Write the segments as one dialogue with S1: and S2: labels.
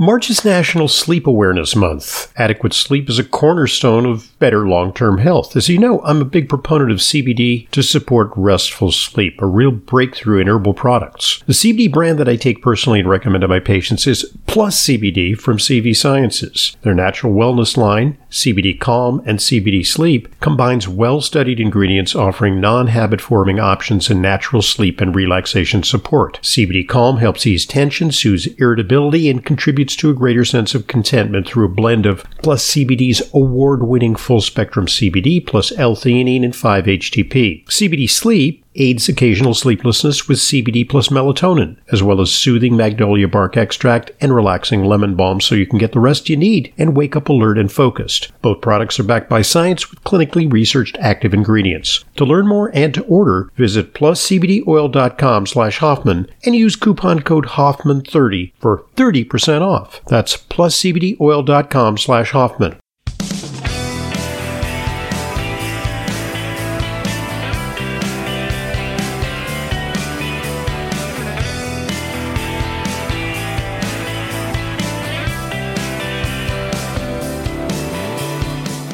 S1: March is National Sleep Awareness Month. Adequate sleep is a cornerstone of better long term health. As you know, I'm a big proponent of CBD to support restful sleep, a real breakthrough in herbal products. The CBD brand that I take personally and recommend to my patients is Plus CBD from CV Sciences. Their natural wellness line, CBD Calm and CBD Sleep, combines well studied ingredients offering non habit forming options in natural sleep and relaxation support. CBD Calm helps ease tension, soothes irritability, and contributes contributes to a greater sense of contentment through a blend of Plus CBD's award winning full spectrum CBD plus L theanine and 5 HTP. CBD Sleep aids occasional sleeplessness with CBD plus melatonin, as well as soothing magnolia bark extract and relaxing lemon balm so you can get the rest you need and wake up alert and focused. Both products are backed by science with clinically researched active ingredients. To learn more and to order, visit pluscbdoil.com slash Hoffman and use coupon code Hoffman30 for 30% off. That's pluscbdoil.com slash Hoffman.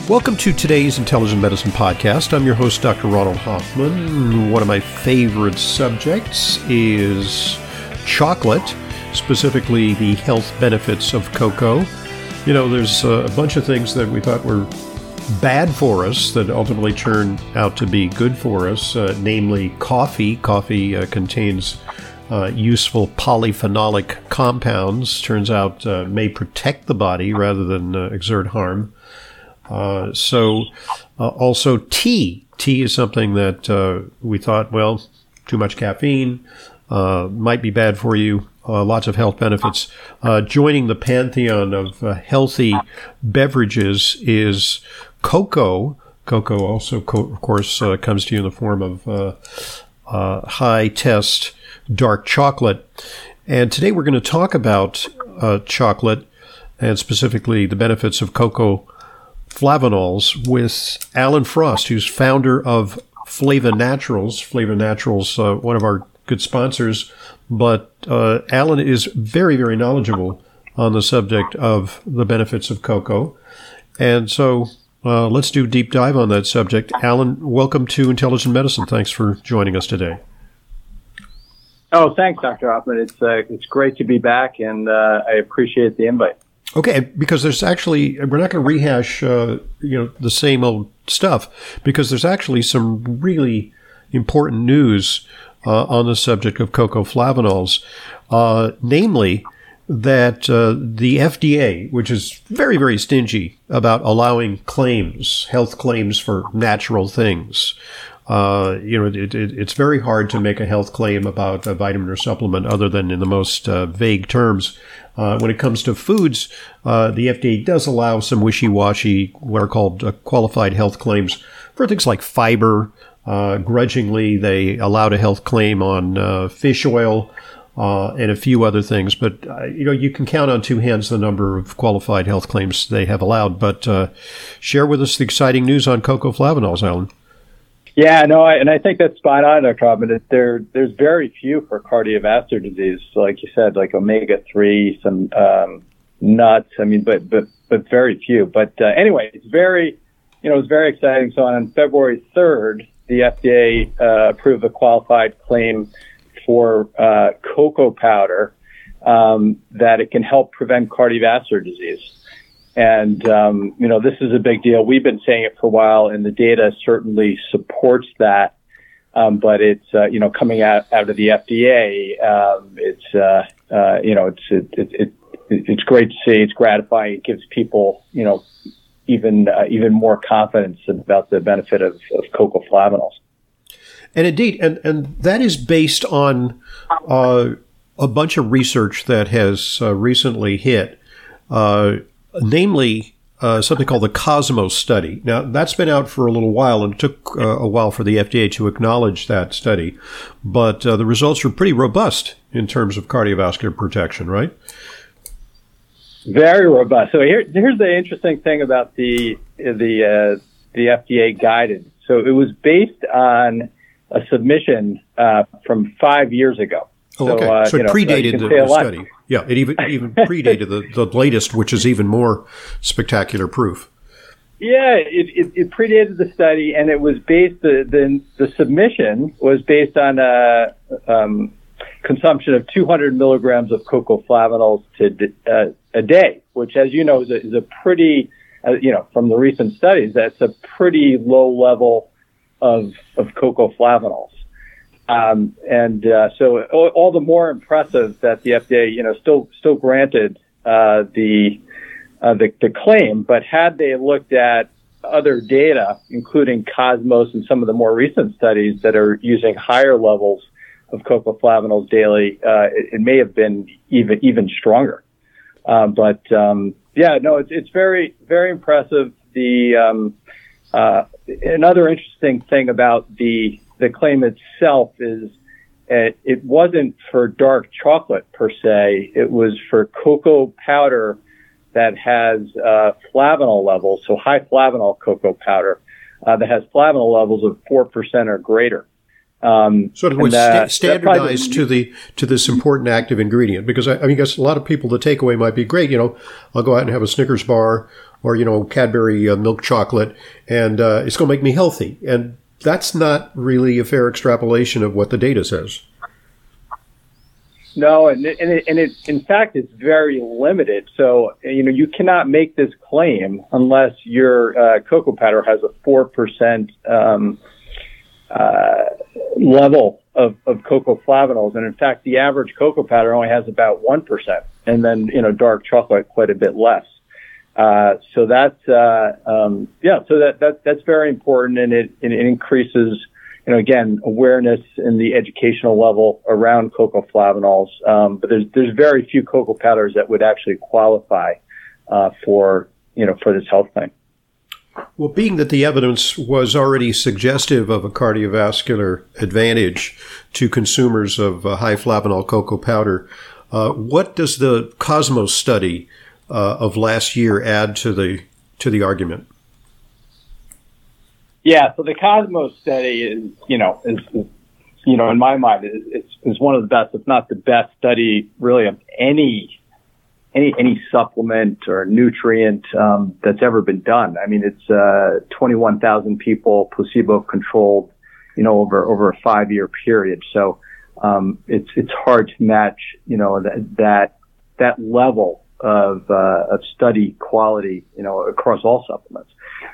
S1: Welcome to today's Intelligent Medicine Podcast. I'm your host, Dr. Ronald Hoffman. One of my favorite subjects is chocolate, specifically the health benefits of cocoa. You know, there's a bunch of things that we thought were bad for us that ultimately turn out to be good for us, uh, namely coffee. Coffee uh, contains uh, useful polyphenolic compounds, turns out uh, may protect the body rather than uh, exert harm. Uh, so, uh, also tea. Tea is something that uh, we thought, well, too much caffeine uh, might be bad for you. Uh, lots of health benefits. joining the pantheon of healthy beverages is cocoa. Cocoa also, co- of course, comes to you in the form of high test dark chocolate. And today we're going to talk about chocolate and specifically the benefits of cocoa flavanols with Alan Frost, who's founder of Flava Naturals. Flava Naturals, uh, one of our good sponsors, but uh, Alan is very, very knowledgeable on the subject of the benefits of cocoa. And so uh, let's do deep dive on that subject. Alan, welcome to Intelligent Medicine. Thanks for joining us today.
S2: Oh, thanks, Dr. Hoffman. It's uh, it's great to be back, and uh, I appreciate the invite.
S1: Okay, because there's actually we're not going to rehash uh, you know the same old stuff because there's actually some really important news uh, on the subject of cocoa flavanols, uh, namely that uh, the FDA, which is very very stingy about allowing claims, health claims for natural things. Uh, you know, it, it, it's very hard to make a health claim about a vitamin or supplement other than in the most uh, vague terms. Uh, when it comes to foods, uh, the FDA does allow some wishy-washy, what are called uh, qualified health claims for things like fiber. Uh, grudgingly, they allowed a health claim on uh, fish oil uh, and a few other things. But you know, you can count on two hands the number of qualified health claims they have allowed. But share with us the exciting news on cocoa flavanols, Alan.
S2: Yeah, no, I, and I think that's spot on, Dr. Robin. There, there's very few for cardiovascular disease. Like you said, like omega three, some um, nuts. I mean, but but but very few. But uh, anyway, it's very, you know, it's very exciting. So on February 3rd, the FDA uh, approved a qualified claim for uh, cocoa powder um, that it can help prevent cardiovascular disease. And, um, you know, this is a big deal. We've been saying it for a while, and the data certainly supports that. Um, but it's, uh, you know, coming out, out of the FDA, um, it's, uh, uh, you know, it's, it, it, it, it's great to see. It's gratifying. It gives people, you know, even, uh, even more confidence about the benefit of, of cocoa flavanols.
S1: And indeed, and, and that is based on uh, a bunch of research that has uh, recently hit. Uh, namely uh, something called the Cosmos study. Now, that's been out for a little while, and it took uh, a while for the FDA to acknowledge that study. But uh, the results are pretty robust in terms of cardiovascular protection, right?
S2: Very robust. So here, here's the interesting thing about the the uh, the FDA guidance. So it was based on a submission uh, from five years ago.
S1: Oh, okay. So, uh, so it predated know, the, the study. Yeah, it even even predated the, the latest, which is even more spectacular proof.
S2: Yeah, it, it, it, predated the study, and it was based the the, the submission was based on a um, consumption of 200 milligrams of cocoa flavanols to uh, a day, which, as you know, is a, is a pretty uh, you know from the recent studies that's a pretty low level of of cocoa flavanols. Um, and uh, so all, all, the more impressive that the FDA, you know, still still granted uh, the uh, the, the claim, but had they looked at other data, including Cosmos and some of the more recent studies that are using higher levels of cocoa flavanols daily, uh, it, it, may have been even even stronger. Uh, but um, yeah, no, it's it's very very impressive. The um, uh, another interesting thing about the the claim itself is it, it wasn't for dark chocolate per se. It was for cocoa powder that has uh, flavanol levels, so high flavanol cocoa powder uh, that has flavanol levels of four percent or greater.
S1: Um, so it was that, standardized to the to this important active ingredient because I, I mean, I guess a lot of people the takeaway might be great. You know, I'll go out and have a Snickers bar or you know Cadbury uh, milk chocolate, and uh, it's going to make me healthy. And that's not really a fair extrapolation of what the data says.
S2: No, and and it, and it in fact it's very limited. So you know you cannot make this claim unless your uh, cocoa powder has a four percent um, uh, level of, of cocoa flavanols, and in fact the average cocoa powder only has about one percent, and then you know dark chocolate quite a bit less. Uh, so that's uh, um, yeah, so that, that that's very important, and it, it increases you know, again, awareness in the educational level around cocoa flavanols. Um, but there's there's very few cocoa powders that would actually qualify uh, for you know for this health claim.
S1: Well, being that the evidence was already suggestive of a cardiovascular advantage to consumers of uh, high flavanol cocoa powder, uh, what does the Cosmos study uh, of last year add to the to the argument?
S2: Yeah, so the Cosmos study is, you know, is, is you know, in my mind, is, is one of the best, if not the best study, really of any any any supplement or nutrient um, that's ever been done. I mean, it's uh, 21,000 people, placebo controlled, you know, over over a five year period. So um, it's it's hard to match, you know, that that that level of uh, of study quality, you know, across all supplements.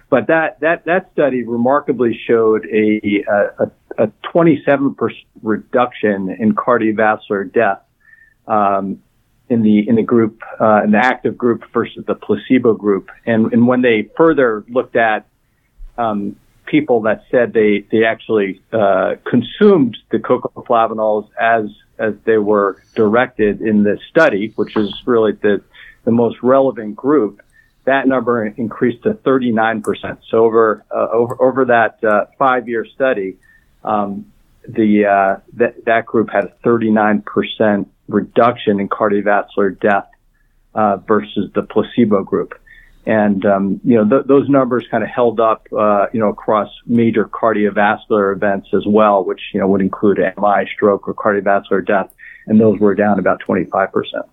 S2: But that, that, that study remarkably showed a, a, a 27% reduction in cardiovascular death, um, in the, in the group, uh, in the active group versus the placebo group. And, and when they further looked at, um, people that said they, they actually, uh, consumed the cocoa flavanols as, as they were directed in this study, which is really the, the most relevant group, that number increased to 39%. So over uh, over over that uh, five year study, um, the uh, that that group had a 39% reduction in cardiovascular death uh, versus the placebo group. And um, you know th- those numbers kind of held up, uh, you know, across major cardiovascular events as well, which you know would include MI, stroke, or cardiovascular death, and those were down about 25 percent.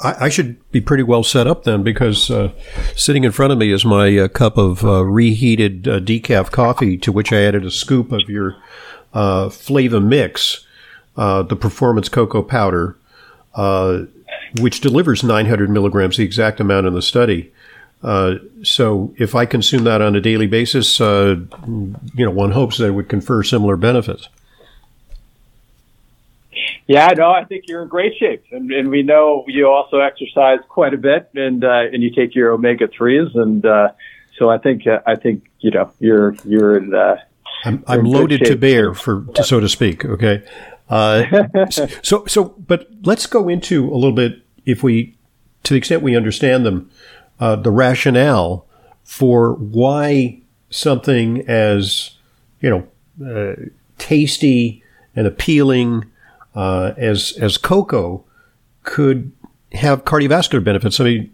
S1: I, I, should be pretty well set up then because uh, sitting in front of me is my uh, cup of uh, reheated uh, decaf coffee to which I added a scoop of your uh, Flava Mix, uh, the performance cocoa powder, which delivers 900 milligrams, the exact amount in the study. so if I consume that on a daily basis, you know, one hopes that it would confer similar benefits.
S2: Yeah, no, I think you're in great shape, and, and we know you also exercise quite a bit, and uh, and you take your omega threes, and uh, so I think uh, I think you know you're you're in. Uh,
S1: I'm, I'm loaded to bear, for to, so to speak. Okay, uh, so so, but let's go into a little bit, if we, to the extent we understand them, uh, the rationale for why something as you know uh, tasty and appealing uh, as as cocoa could have cardiovascular benefits. I mean,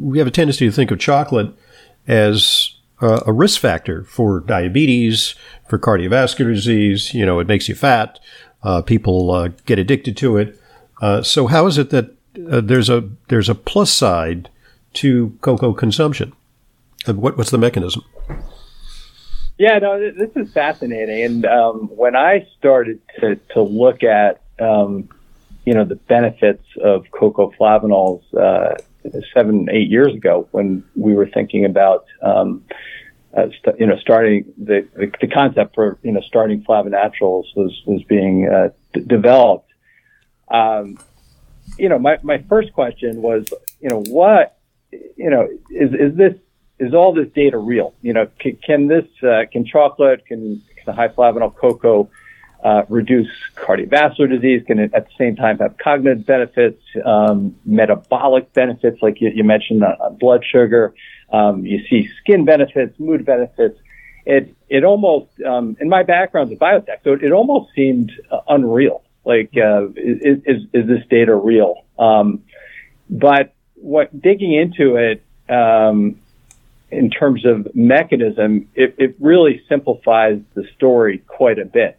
S1: we have a tendency to think of chocolate as uh, a risk factor for diabetes, for cardiovascular disease. You know, it makes you fat. Uh, people uh, get addicted to it. Uh, so, how is it that uh, there's a there's a plus side to cocoa consumption. Uh, what, what's the mechanism?
S2: Yeah, no, this is fascinating. And um, when I started to, to look at, um, you know, the benefits of cocoa flavanols uh, seven, eight years ago, when we were thinking about, um, uh, st- you know, starting the, the, the concept for you know starting flavonaturals was was being uh, d- developed. Um, you know, my my first question was, you know, what, you know, is is this is all this data real? You know, can, can this, uh, can chocolate, can, can high flavanol cocoa uh, reduce cardiovascular disease? Can at the same time have cognitive benefits, um, metabolic benefits, like you, you mentioned on, on, blood sugar? Um, you see skin benefits, mood benefits. It it almost, um, in my background a biotech, so it, it almost seemed uh, unreal. Like, uh, is, is, is this data real? Um, but what digging into it, um, in terms of mechanism, it, it really simplifies the story quite a bit.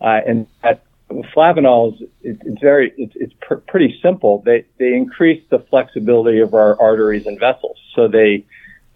S2: Uh, and at flavanols, it, it's very, it's, it's pr- pretty simple. They, they increase the flexibility of our arteries and vessels. So they,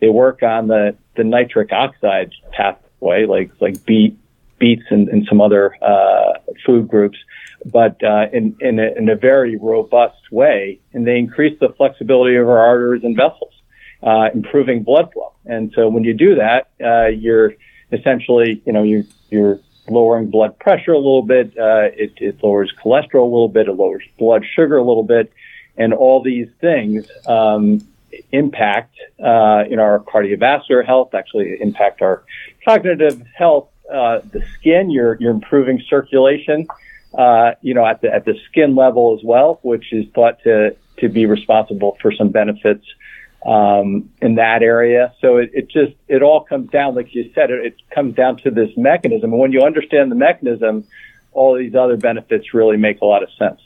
S2: they work on the, the nitric oxide pathway, like, like beet, beets and, and some other, uh, food groups, but, uh, in, in a, in a very robust way. And they increase the flexibility of our arteries and vessels uh, improving blood flow. And so when you do that, uh, you're essentially, you know, you're, you're lowering blood pressure a little bit. Uh, it, it lowers cholesterol a little bit. It lowers blood sugar a little bit. And all these things, um, impact, uh, know, our cardiovascular health, actually impact our cognitive health, uh, the skin, you're, you're improving circulation, uh, you know, at the, at the skin level as well, which is thought to, to be responsible for some benefits um, in that area. So it, it, just it all comes down, like you said, it, it, comes down to this mechanism. And when you understand the mechanism, all these other benefits really make a lot of sense.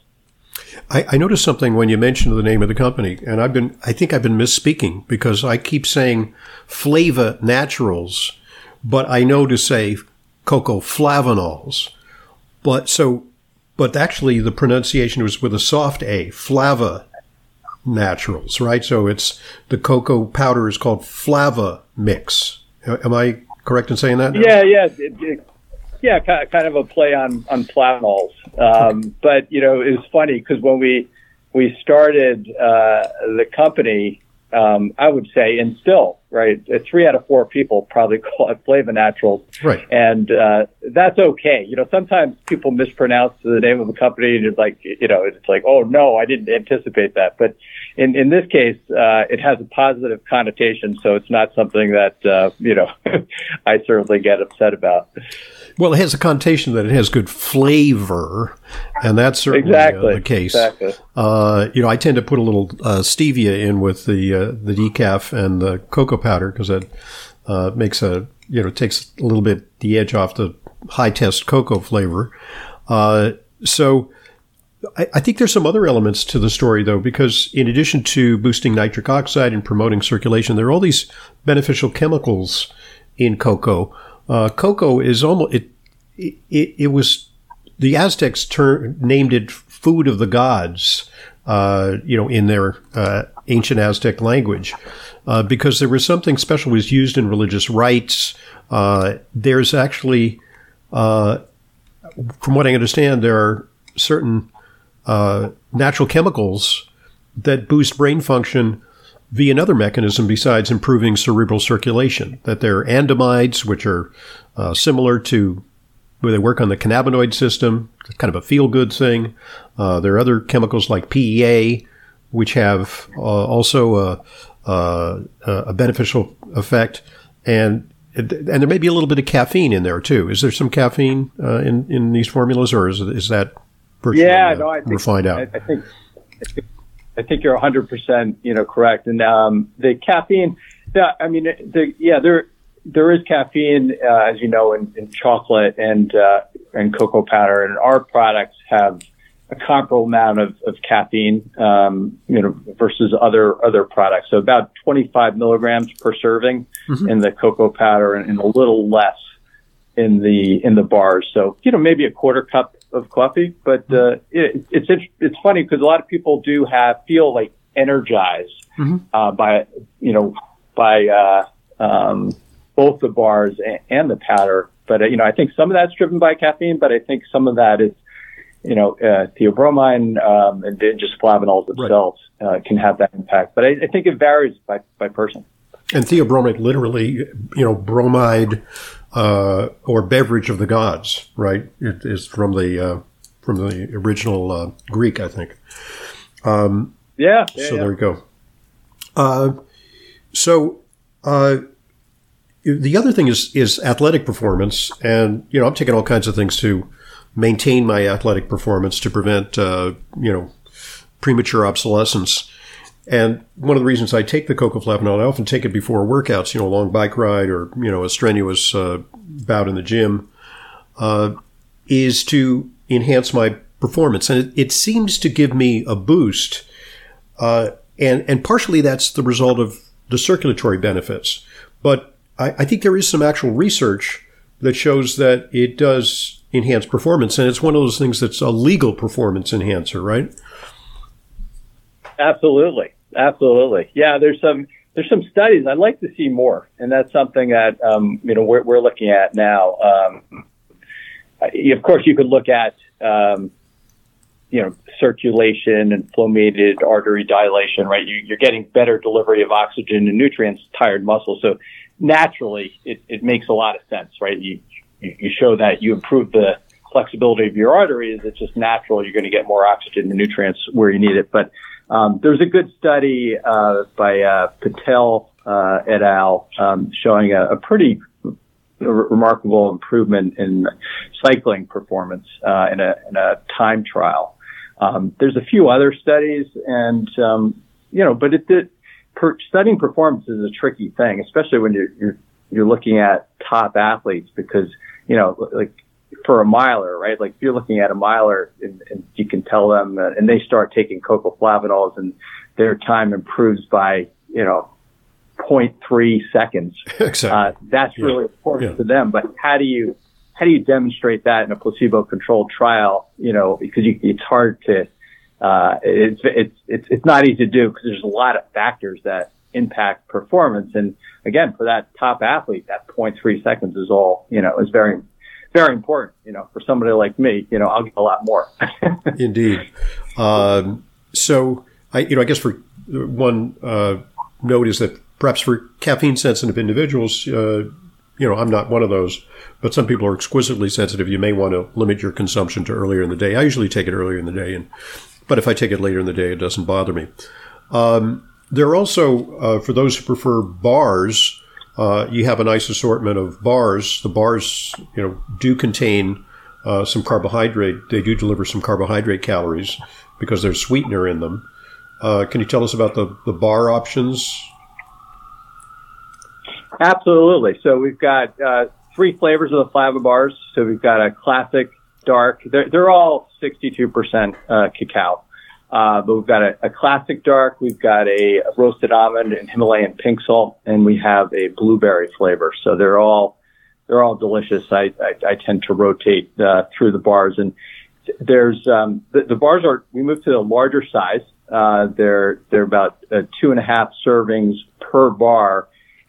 S1: I, I noticed something when you mentioned the name of the company, and I've been I think I've been misspeaking because I keep saying Flava Naturals, but I know to say cocoa flavanols. But so, but actually the pronunciation was with a soft A, flava naturals, right? So it's the cocoa powder is called Flava Mix. Am I correct in saying that?
S2: Now? Yeah, yeah, it, it, yeah, kind of a play on on flavanols. Um, okay. But you know, it was funny because when we we started uh, the company, um, I would say, and still, right, three out of four people probably call it Flava Naturals.
S1: Right.
S2: And uh, that's okay. You know, sometimes people mispronounce the name of a company and it's like, you know, it's like, oh, no, I didn't anticipate that. But in, in this case, uh, it has a positive connotation, so it's not something that, uh, you know, I certainly get upset about.
S1: Well, it has a connotation that it has good flavor, and that's certainly uh, exactly, uh, the case.
S2: Exactly.
S1: Uh, you know, I tend to put a little uh, stevia in with the uh, the decaf and the cocoa powder because that uh, makes a you know takes a little bit the edge off the high test cocoa flavor. so. I, I think there's some other elements to the story, though, because in addition to boosting nitric oxide and promoting circulation, there are all these beneficial chemicals in cocoa uh, cocoa is almost it, it. It was the Aztecs named it food of the gods. Uh, you know, in their uh, ancient Aztec language, uh, because there was something special was used in religious rites. Uh, there's actually, uh, from what I understand, there are certain natural chemicals that boost brain function via another mechanism besides improving cerebral circulation. That they're anandamides, which are uh, similar to where they work on the cannabinoid system, kind of a feel good thing. Uh, there are other chemicals like PEA, which have uh, also a, a, a, beneficial effect. And and there may be a little bit of caffeine in there too. Is there some caffeine uh, in in these formulas, or is is that virtually
S2: yeah? No, I think,
S1: we'll find out.
S2: I, I think I think you're 100%, you know, correct. And um, the caffeine, yeah, I mean, the, yeah, there there is caffeine, uh, as you know, in, in chocolate and uh, and cocoa powder, and our products have a comparable amount of, of caffeine, um, you know, versus other other products. So about 25 milligrams per serving mm-hmm. in the cocoa powder, and, and a little less in the in the bars. So you know, maybe a quarter cup of coffee, but uh, it, it's it's funny because a lot of people do have feel like energized mm-hmm. uh, by you know by uh, um, both the bars and, and the powder. But uh, you know, I think some of that's driven by caffeine, but I think some of that is you know uh, theobromine um, and just flavanols themselves right. uh, can have that impact. But I, I think it varies by by person.
S1: And theobromate, literally, you know, bromide uh, or beverage of the gods, right? It is from the uh, from the original uh, Greek, I think.
S2: Um, yeah, yeah,
S1: So
S2: yeah.
S1: there we go. Uh, so uh, the other thing is is athletic performance, and you know, I'm taking all kinds of things to maintain my athletic performance to prevent uh, you know premature obsolescence. And one of the reasons I take the cocoa flavanol, I often take it before workouts, you know, a long bike ride or, you know, a strenuous uh, bout in the gym, uh, is to enhance my performance. And it, it, seems to give me a boost. Uh, and, and partially that's the result of the circulatory benefits. But I, I think there is some actual research that shows that it does enhance performance. And it's one of those things that's a legal performance enhancer, right?
S2: Absolutely. Absolutely. Yeah, there's some there's some studies. I'd like to see more, and that's something that um, you know we're, we're looking at now. Um, of course, you could look at um, you know circulation and flow-mediated artery dilation. Right, you, are getting better delivery of oxygen and nutrients, to tired muscle. So naturally, it, it makes a lot of sense. Right, you you show that you improve the flexibility of your arteries. It's just natural. You're going to get more oxygen and nutrients where you need it, but um, there's a good study uh, by uh, Patel uh, et al. Um, showing a, a pretty r- remarkable improvement in cycling performance uh, in, a, in a time trial. Um, there's a few other studies, and um, you know, but it, it per, studying performance is a tricky thing, especially when you're, you're you're looking at top athletes because you know, like for a miler, right? Like if you're looking at a miler and, and you can tell them, uh, and they start taking cocoa flavanols and their time improves by, you know, 0.3 seconds.
S1: Exactly.
S2: Uh, that's really
S1: yeah.
S2: important
S1: yeah.
S2: to them. But how do you, how do you demonstrate that in a placebo controlled trial? You know, because you, it's hard to, uh, it's, it's, it's, it's not easy to do because there's a lot of factors that impact performance. And again, for that top athlete, that 0.3 seconds is all, you know, is very, very important. You know, for somebody like me, you know, I'll get a lot more.
S1: Indeed. Um, so I, you know, I guess for one uh, note is that perhaps for caffeine sensitive individuals, uh, you know, I'm not one of those, but some people are exquisitely sensitive. You may want to limit your consumption to earlier in the day. I usually take it earlier in the day, and but if I take it later in the day, it doesn't bother me. Um, there are also, uh, for those who prefer bars, uh, you have a nice assortment of bars. The bars, you know, do contain uh, some carbohydrate. They do deliver some carbohydrate calories because there's sweetener in them. Uh, can you tell us about the, the bar options?
S2: Absolutely. So we've got uh, three flavors of the Flava bars. So we've got a classic dark. They're, they're all 62% uh, cacao. Uh, but we've got a, a, classic dark, we've got a, roasted almond and Himalayan pink salt, and we have a blueberry flavor. So they're all they're all delicious. I I, I tend to rotate uh, through the bars, and there's um, the, the, bars are we moved to a larger size. Uh, they're they're about uh, two and a half servings per bar,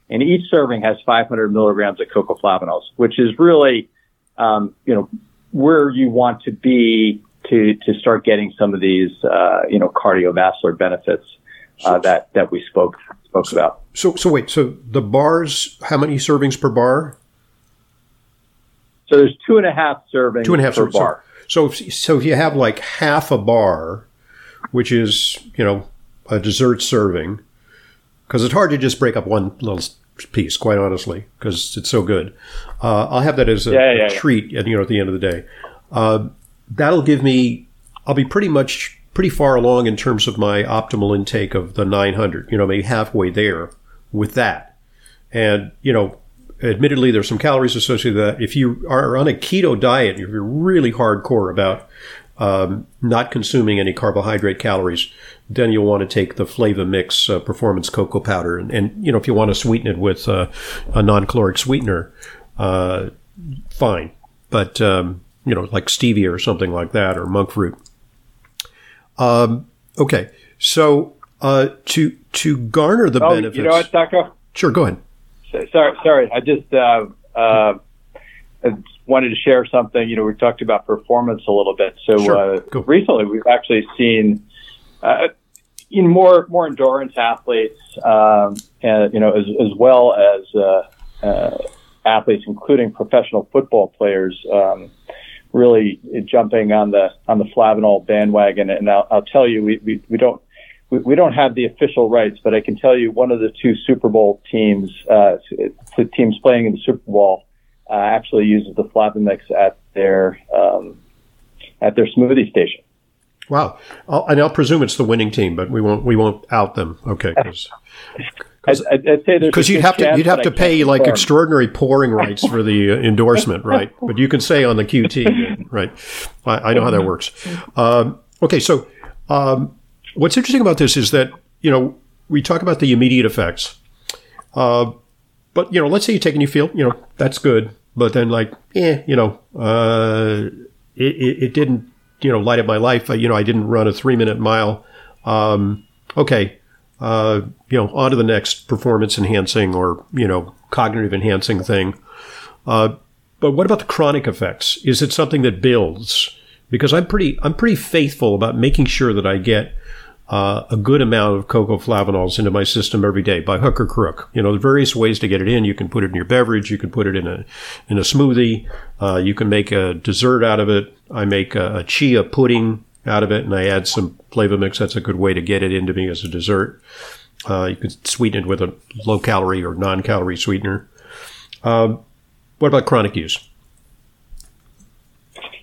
S2: and each serving has 500 milligrams of cocoa flavanols, which is really um, you know where you want to be to to start getting some of these uh, you know cardiovascular benefits uh, that that we spoke spoke
S1: so,
S2: about.
S1: So so wait, so the bars, how many servings per bar?
S2: So there's two and a half servings
S1: two and a half
S2: per bar.
S1: So if, so if you have like half a bar, which is you know a dessert serving, because it's hard to just break up one little piece, quite honestly, because it's so good. Uh, I'll have that as a,
S2: yeah, yeah,
S1: a treat, you know, at the end of the day. Uh, that'll give me, I'll be pretty much pretty far along in terms of my optimal intake of the 900, you know, maybe halfway there with that. And, you know, admittedly, there's some calories associated with that. If you are on a keto diet, if you're really hardcore about um, not consuming any carbohydrate calories, then you'll want to take the Flava Mix uh, Performance Cocoa Powder. And, and, you know, if you want to sweeten it with uh, a non caloric sweetener, uh, fine. But, um, you know, like stevia or something like that, or monk fruit. Um, okay, so uh, to to garner the
S2: oh,
S1: benefits.
S2: You know what, Doctor?
S1: Sure, go ahead.
S2: Sorry, sorry. I just uh, uh, wanted to share something. You know, we talked about performance a little bit. So
S1: sure.
S2: uh, cool. recently, we've actually seen uh, you more more endurance athletes, um, and you know, as as well as uh, uh, athletes, including professional football players, um, really jumping on the on the Flavanol bandwagon. And I'll, I'll tell you, we, we, we don't we, we, don't have the official rights, but I can tell you one of the two Super Bowl teams, uh, the teams playing in the Super Bowl, uh, actually uses the Flavamix at their um, at their smoothie station.
S1: Wow, I'll, and I'll presume it's the winning team, but we won't we won't out them. Okay,
S2: I'd, I'd, say
S1: because you'd have to you'd have to pay like confirm. extraordinary pouring rights for the uh, endorsement, right? But you can say on the QT, right? I, I know how that works. Um, okay, so um, what's interesting about this is that you know we talk about the immediate effects, uh, but you know, let's say you take and you feel you know that's good, but then like, eh, you know, uh, it, it, it didn't you know light up my life. you know, I didn't run a three minute mile. Um, okay, uh, you know, on to the next performance enhancing or you know cognitive enhancing thing. Uh, but what about the chronic effects? Is it something that builds? Because I'm pretty I'm pretty faithful about making sure that I get uh, a good amount of cocoa flavanols into my system every day by hook or crook. You know, are various ways to get it in. You can put it in your beverage. You can put it in a in a smoothie. Uh, you can make a dessert out of it. I make a, a, chia pudding out of it, and I add some Flava Mix. That's a good way to get it into me as a dessert. Uh, you can sweeten it with a low calorie or non calorie sweetener. Um, what about chronic use?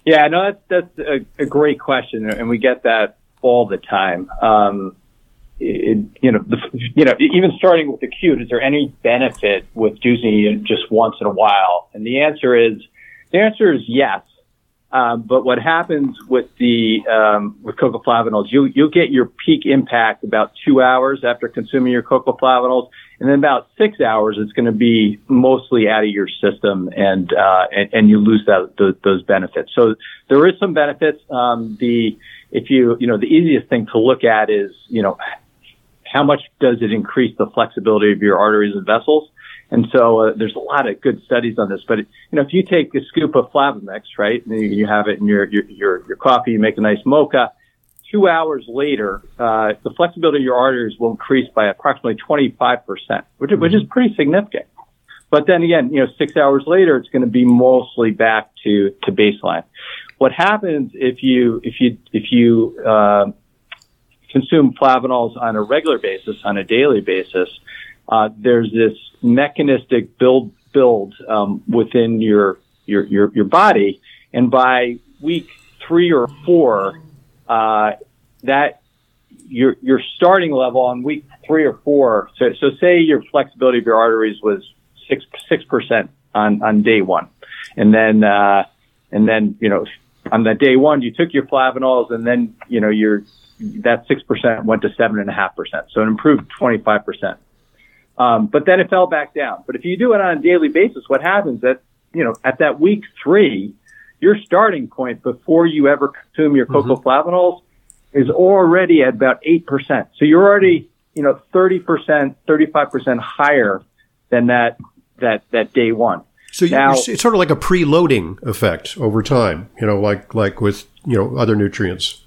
S2: Yeah, no, that's that's a, a great question, and we get that all the time. Um, it, you know, the, you know, even starting with acute, is there any benefit with juicing it just once in a while? And the answer is, the answer is yes. Um, but what happens with the um, with cocoa flavanols, you you'll get your peak impact about two hours after consuming your cocoa flavanols, and then about six hours, it's going to be mostly out of your system, and uh, and, and you lose that the, those benefits. So there is some benefits. Um, the if you, you know, the easiest thing to look at is, you know, how much does it increase the flexibility of your arteries and vessels? And so uh, there's a lot of good studies on this. But you know, if you take a scoop of Flavamix, right, and you have it in your your your, your coffee, you make a nice mocha. Two hours later, uh, the flexibility of your arteries will increase by approximately 25 percent, which which is pretty significant. But then again, you know, six hours later, it's going to be mostly back to to baseline. What happens if you if you if you uh, consume flavanols on a regular basis, on a daily basis, uh, there's this mechanistic build build um, within your, your your your body, and by week three or four, uh, that your your starting level on week three or four. So so say your flexibility of your arteries was six six percent on on day one, and then uh, and then you know on that day one, you took your flavanols and then, you know, your, that 6% went to 7.5%. So it improved 25%. Um, but then it fell back down. But if you do it on a daily basis, what happens that, you know, at that week three, your starting point before you ever consume your cocoa mm-hmm. flavanols is already at about 8%. So you're already, you know, 30%, 35% higher than that, that, that day one.
S1: So now, it's sort of like a preloading effect over time, you know, like like with you know other nutrients.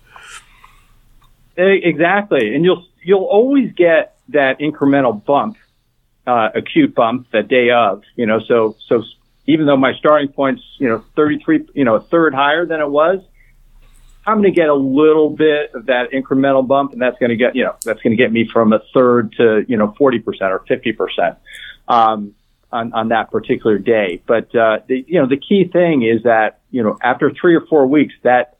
S2: Exactly, and you'll you'll always get that incremental bump, uh, acute bump that day of, you know. So so even though my starting point's you know 33, you know, a third higher than it was, I'm going to get a little bit of that incremental bump, and that's going to get you know that's going to get me from a third to you know 40 percent or 50 percent. Um, on, on that particular day. But uh, the, you know, the key thing is that you know after three or four weeks, that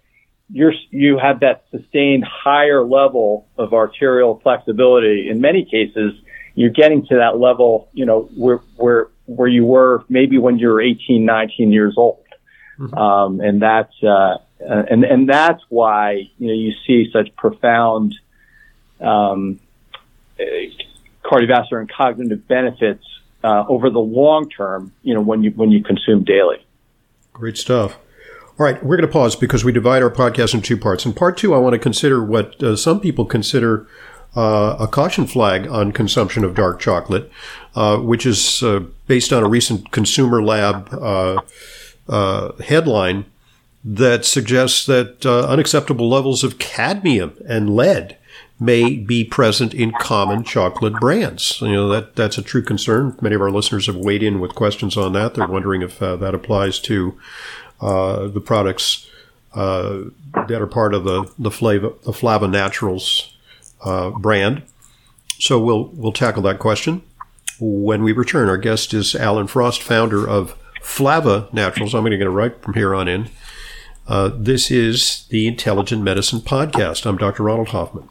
S2: you're you have that sustained higher level of arterial flexibility. In many cases, you're getting to that level, you know, where where where you were maybe when you were 18, 19 years old. Mm-hmm. Um, and that's uh, and and that's why you know you see such profound um, cardiovascular and cognitive benefits uh, over the long term, you know, when you when you consume daily.
S1: Great stuff. All right, we're going to pause because we divide our podcast in two parts. In part two, I want to consider what uh, some people consider uh, a caution flag on consumption of dark chocolate, uh, which is uh, based on a recent Consumer Lab uh, uh, headline that suggests that unacceptable levels of cadmium and lead may be present in common chocolate brands. You know that that's a true concern. Many of our listeners have weighed in with questions on that. They're wondering if that applies to uh, the products uh, that are part of the the Flava, the Flava Naturals uh, brand. So we'll we'll tackle that question when we return. Our guest is Alan Frost, founder of Flava Naturals. I'm going to get it right from here on in. Uh, this is the Intelligent Medicine Podcast. I'm Dr. Ronald Hoffman.